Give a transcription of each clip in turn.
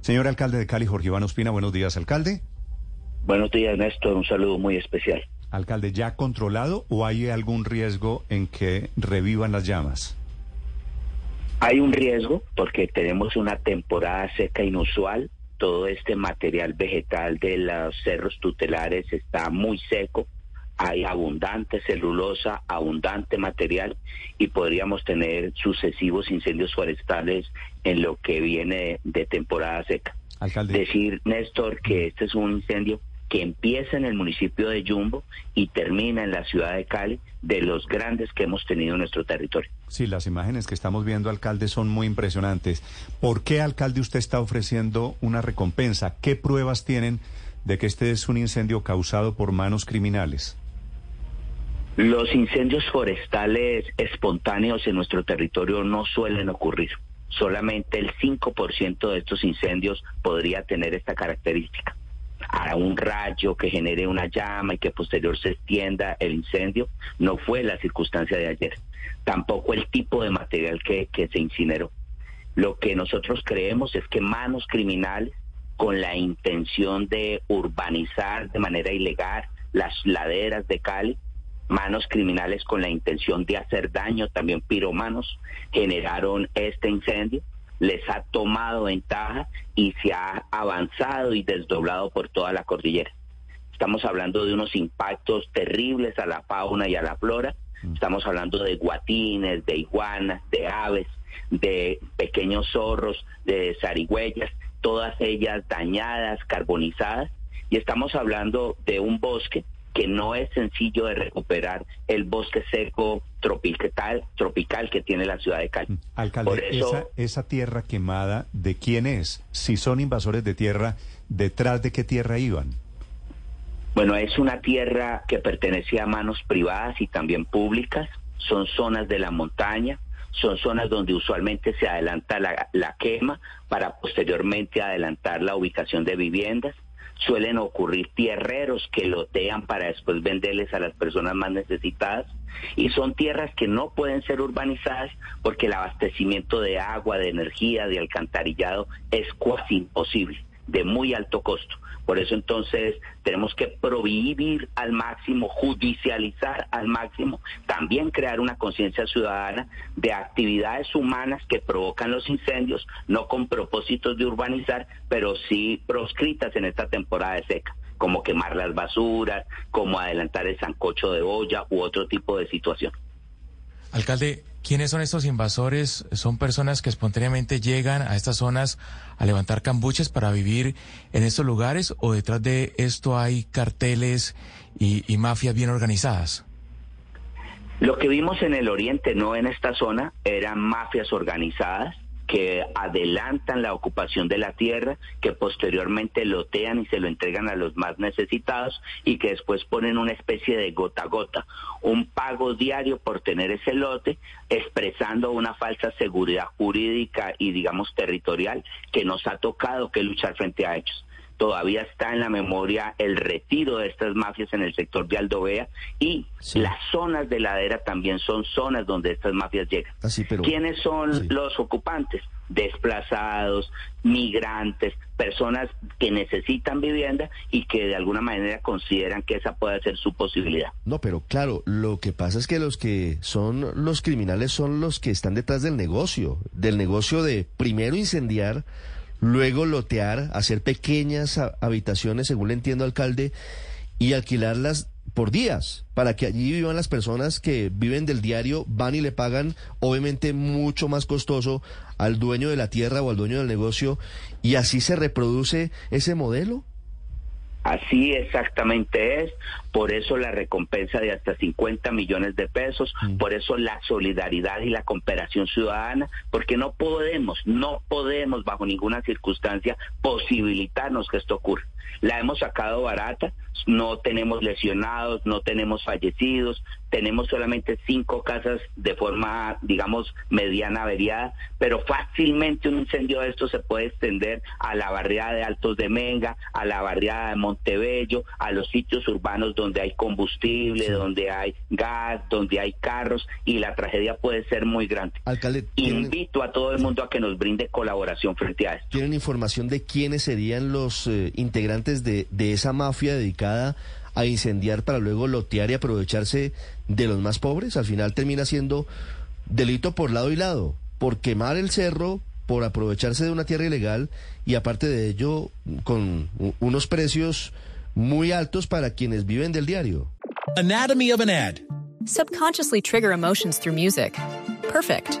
Señor alcalde de Cali, Jorge Iván Ospina, buenos días, alcalde. Buenos días, Néstor. Un saludo muy especial. Alcalde, ¿ya controlado o hay algún riesgo en que revivan las llamas? Hay un riesgo porque tenemos una temporada seca inusual. Todo este material vegetal de los cerros tutelares está muy seco. Hay abundante celulosa, abundante material y podríamos tener sucesivos incendios forestales en lo que viene de temporada seca. Alcalde. Decir, Néstor, que este es un incendio que empieza en el municipio de Yumbo y termina en la ciudad de Cali, de los grandes que hemos tenido en nuestro territorio. Sí, las imágenes que estamos viendo, alcalde, son muy impresionantes. ¿Por qué, alcalde, usted está ofreciendo una recompensa? ¿Qué pruebas tienen de que este es un incendio causado por manos criminales? Los incendios forestales espontáneos en nuestro territorio no suelen ocurrir. Solamente el 5% de estos incendios podría tener esta característica. A un rayo que genere una llama y que posterior se extienda el incendio, no fue la circunstancia de ayer. Tampoco el tipo de material que, que se incineró. Lo que nosotros creemos es que manos criminales con la intención de urbanizar de manera ilegal las laderas de Cali, manos criminales con la intención de hacer daño, también piromanos, generaron este incendio, les ha tomado ventaja y se ha avanzado y desdoblado por toda la cordillera. Estamos hablando de unos impactos terribles a la fauna y a la flora, estamos hablando de guatines, de iguanas, de aves, de pequeños zorros, de zarigüeyas, todas ellas dañadas, carbonizadas, y estamos hablando de un bosque que no es sencillo de recuperar el bosque seco tropical, tropical que tiene la ciudad de Cali. Alcalde, Por eso- esa, esa tierra quemada, ¿de quién es? Si son invasores de tierra, ¿detrás de qué tierra iban? Bueno, es una tierra que pertenece a manos privadas y también públicas. Son zonas de la montaña, son zonas donde usualmente se adelanta la, la quema para posteriormente adelantar la ubicación de viviendas. Suelen ocurrir tierreros que lotean para después venderles a las personas más necesitadas. Y son tierras que no pueden ser urbanizadas porque el abastecimiento de agua, de energía, de alcantarillado es casi imposible, de muy alto costo. Por eso entonces tenemos que prohibir al máximo, judicializar al máximo, también crear una conciencia ciudadana de actividades humanas que provocan los incendios, no con propósitos de urbanizar, pero sí proscritas en esta temporada de seca, como quemar las basuras, como adelantar el sancocho de olla u otro tipo de situación. Alcalde, ¿quiénes son estos invasores? ¿Son personas que espontáneamente llegan a estas zonas a levantar cambuches para vivir en estos lugares o detrás de esto hay carteles y, y mafias bien organizadas? Lo que vimos en el oriente, no en esta zona, eran mafias organizadas que adelantan la ocupación de la tierra, que posteriormente lotean y se lo entregan a los más necesitados y que después ponen una especie de gota a gota, un pago diario por tener ese lote, expresando una falsa seguridad jurídica y digamos territorial que nos ha tocado que luchar frente a ellos todavía está en la memoria el retiro de estas mafias en el sector de Aldovea y las zonas de ladera también son zonas donde estas mafias llegan. Ah, sí, pero- ¿Quiénes son Sí. los ocupantes? Desplazados, migrantes, personas que necesitan vivienda y que de alguna manera consideran que esa puede ser su posibilidad. No, pero claro, lo que pasa es que los que son los criminales son los que están detrás del negocio, del negocio de primero incendiar, luego lotear, hacer pequeñas ha- habitaciones, según le entiendo, alcalde, y alquilarlas por días, para que allí vivan las personas que viven del diario, van y le pagan, obviamente mucho más costoso al dueño de la tierra o al dueño del negocio, y así se reproduce ese modelo. Así exactamente es, por eso la recompensa de hasta 50 millones de pesos, mm. por eso la solidaridad y la cooperación ciudadana, porque no podemos, no podemos bajo ninguna circunstancia posibilitarnos que esto ocurra. La hemos sacado barata, no tenemos lesionados, no tenemos fallecidos, tenemos solamente cinco casas de forma, digamos, mediana averiada, pero fácilmente un incendio de esto se puede extender a la barriada de Altos de Menga, a la barriada de Montebello, a los sitios urbanos donde hay combustible, donde hay gas, donde hay carros y la tragedia puede ser muy grande. Alcalde, invito a todo el mundo a que nos brinde colaboración frente a esto. ¿Tienen información de quiénes serían los eh, integrantes de, de esa mafia dedicada a incendiar para luego lotear y aprovecharse de los más pobres? Al final termina siendo delito por lado y lado, por quemar el cerro, por aprovecharse de una tierra ilegal y aparte de ello con unos precios muy altos para quienes viven del diario. Anatomy of an ad. Subconsciously trigger emotions through music. Perfect.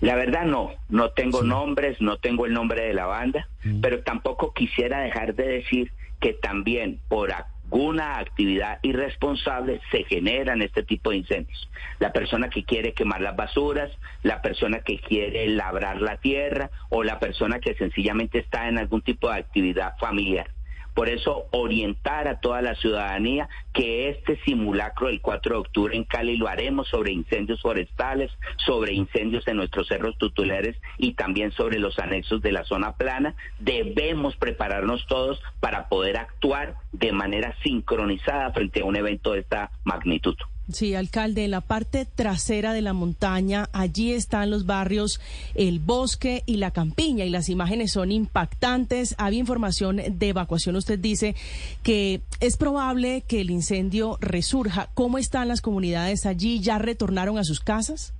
La verdad no, no tengo nombres, no tengo el nombre de la banda, mm. pero tampoco quisiera dejar de decir que también por alguna actividad irresponsable se generan este tipo de incendios. La persona que quiere quemar las basuras, la persona que quiere labrar la tierra o la persona que sencillamente está en algún tipo de actividad familiar. Por eso, orientar a toda la ciudadanía que este simulacro del 4 de octubre en Cali lo haremos sobre incendios forestales, sobre incendios en nuestros cerros tutelares y también sobre los anexos de la zona plana. Debemos prepararnos todos para poder actuar de manera sincronizada frente a un evento de esta magnitud. Sí, alcalde, en la parte trasera de la montaña, allí están los barrios El Bosque y La Campiña y las imágenes son impactantes. Había información de evacuación. Usted dice que es probable que el incendio resurja. ¿Cómo están las comunidades allí? ¿Ya retornaron a sus casas?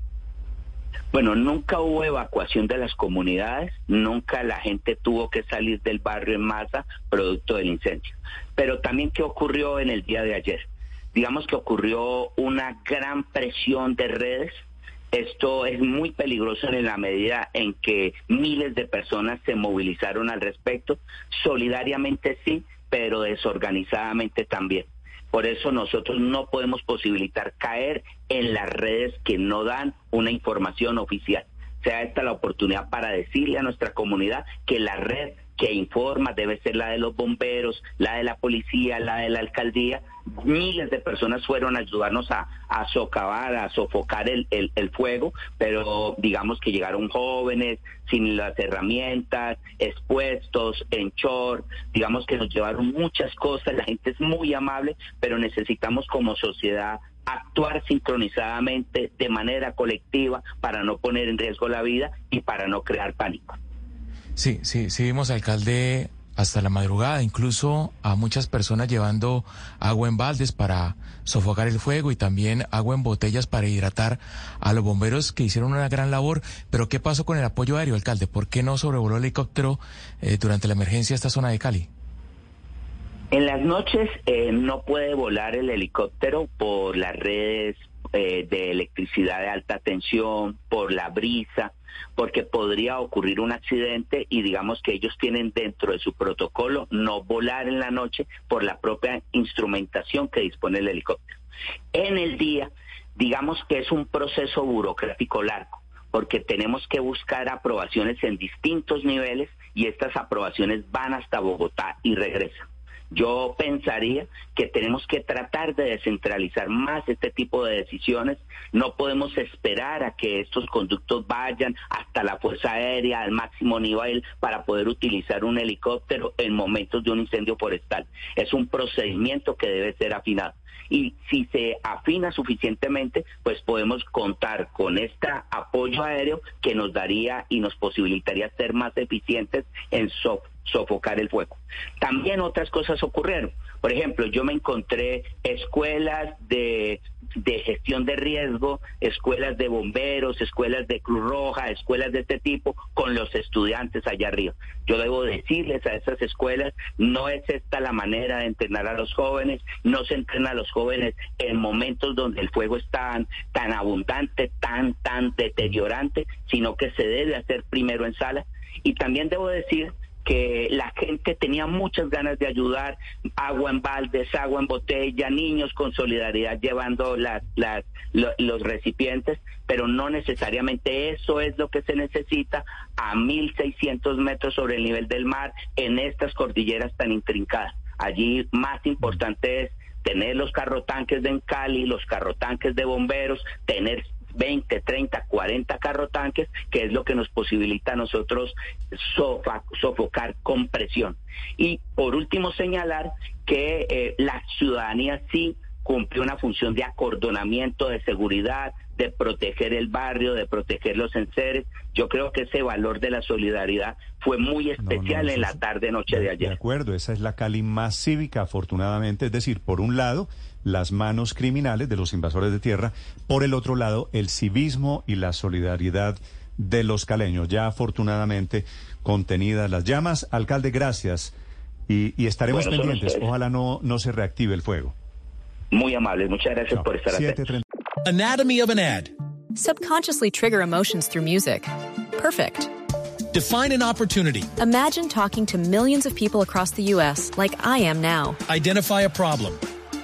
Bueno, nunca hubo evacuación de las comunidades, nunca la gente tuvo que salir del barrio en masa producto del incendio. Pero también, ¿qué ocurrió en el día de ayer? Digamos que ocurrió una gran presión de redes. Esto es muy peligroso en la medida en que miles de personas se movilizaron al respecto, solidariamente sí, pero desorganizadamente también. Por eso nosotros no podemos posibilitar caer en las redes que no dan una información oficial. Sea esta la oportunidad para decirle a nuestra comunidad que la red que informa debe ser la de los bomberos, la de la policía, la de la alcaldía. Miles de personas fueron a ayudarnos a, socavar, a sofocar el, el, fuego, pero digamos que llegaron jóvenes, sin las herramientas, expuestos, en short, digamos que nos llevaron muchas cosas, la gente es muy amable, pero necesitamos como sociedad actuar sincronizadamente de manera colectiva para no poner en riesgo la vida y para no crear pánico. Sí, sí, sí vimos alcalde hasta la madrugada, incluso a muchas personas llevando agua en baldes para sofocar el fuego y también agua en botellas para hidratar a los bomberos que hicieron una gran labor. Pero ¿qué pasó con el apoyo aéreo, alcalde? ¿Por qué no sobrevoló el helicóptero eh, durante la emergencia a esta zona de Cali? En las noches eh, no puede volar el helicóptero por las redes eh, de electricidad de alta tensión, por la brisa porque podría ocurrir un accidente y digamos que ellos tienen dentro de su protocolo no volar en la noche por la propia instrumentación que dispone el helicóptero. En el día, digamos que es un proceso burocrático largo porque tenemos que buscar aprobaciones en distintos niveles y estas aprobaciones van hasta Bogotá y regresan. Yo pensaría que tenemos que tratar de descentralizar más este tipo de decisiones. No podemos esperar a que estos conductos vayan hasta la Fuerza Aérea al máximo nivel para poder utilizar un helicóptero en momentos de un incendio forestal. Es un procedimiento que debe ser afinado. Y si se afina suficientemente, pues podemos contar con este apoyo aéreo que nos daría y nos posibilitaría ser más eficientes en software sofocar el fuego. También otras cosas ocurrieron. Por ejemplo, yo me encontré escuelas de de gestión de riesgo, escuelas de bomberos, escuelas de Cruz Roja, escuelas de este tipo, con los estudiantes allá arriba. Yo debo decirles a esas escuelas, no es esta la manera de entrenar a los jóvenes, no se entrena a los jóvenes en momentos donde el fuego es tan, tan abundante, tan, tan deteriorante, sino que se debe hacer primero en sala. Y también debo decir que la gente tenía muchas ganas de ayudar, agua en baldes, agua en botella, niños con solidaridad llevando las, los recipientes, pero no necesariamente eso es lo que se necesita a 1.600 metros sobre el nivel del mar en estas cordilleras tan intrincadas. Allí más importante es tener los carrotanques de Encali, los carrotanques de bomberos, tener 20, 30, 40 carro tanques, que es lo que nos posibilita a nosotros sofocar con presión. Y por último señalar que eh, la ciudadanía sí cumplió una función de acordonamiento, de seguridad, de proteger el barrio, de proteger los enseres. Yo creo que ese valor de la solidaridad fue muy especial en la tarde-noche de ayer. De acuerdo, esa es la Cali más cívica, afortunadamente. Es decir, por un lado, las manos criminales de los invasores de tierra, por el otro lado, el civismo y la solidaridad de los caleños. Ya afortunadamente contenidas las llamas. Alcalde, gracias. Y, estaremos pendientes. Ojalá no, no se reactive el fuego. Muy amable, muchas gracias por estar aquí. Anatomy of an ad. Subconsciously trigger emotions through music. Perfect. Define an opportunity. Imagine talking to millions of people across the U.S. like I am now. Identify a problem.